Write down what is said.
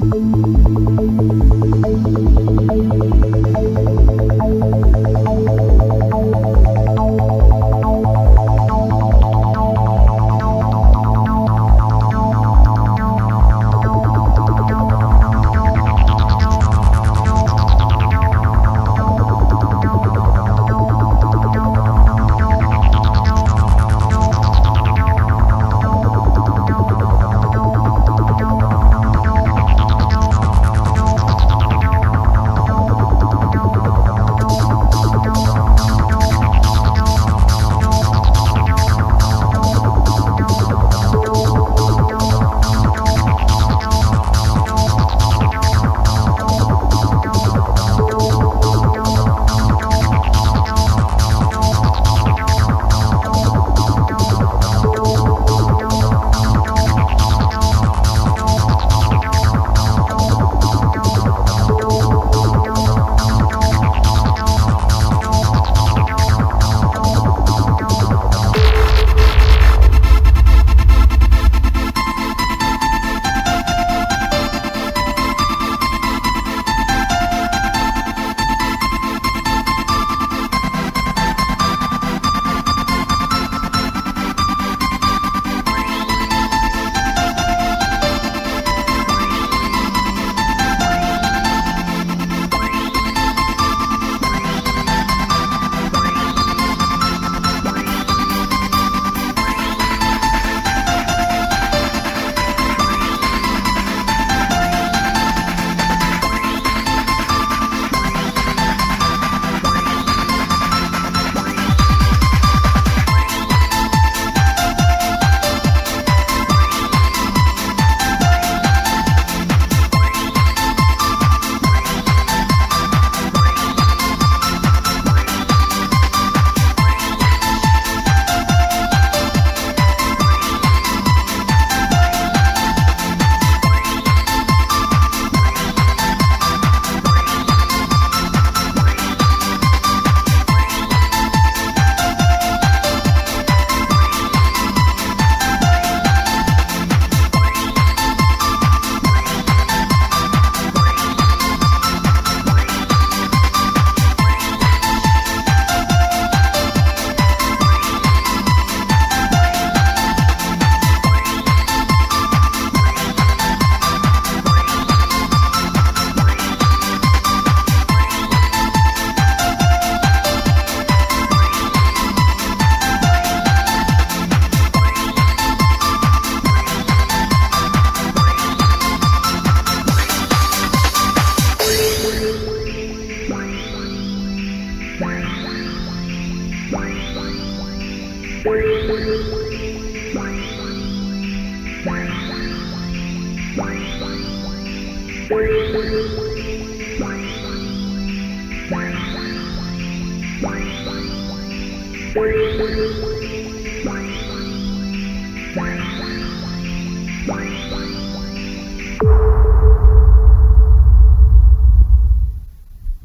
Thank you. free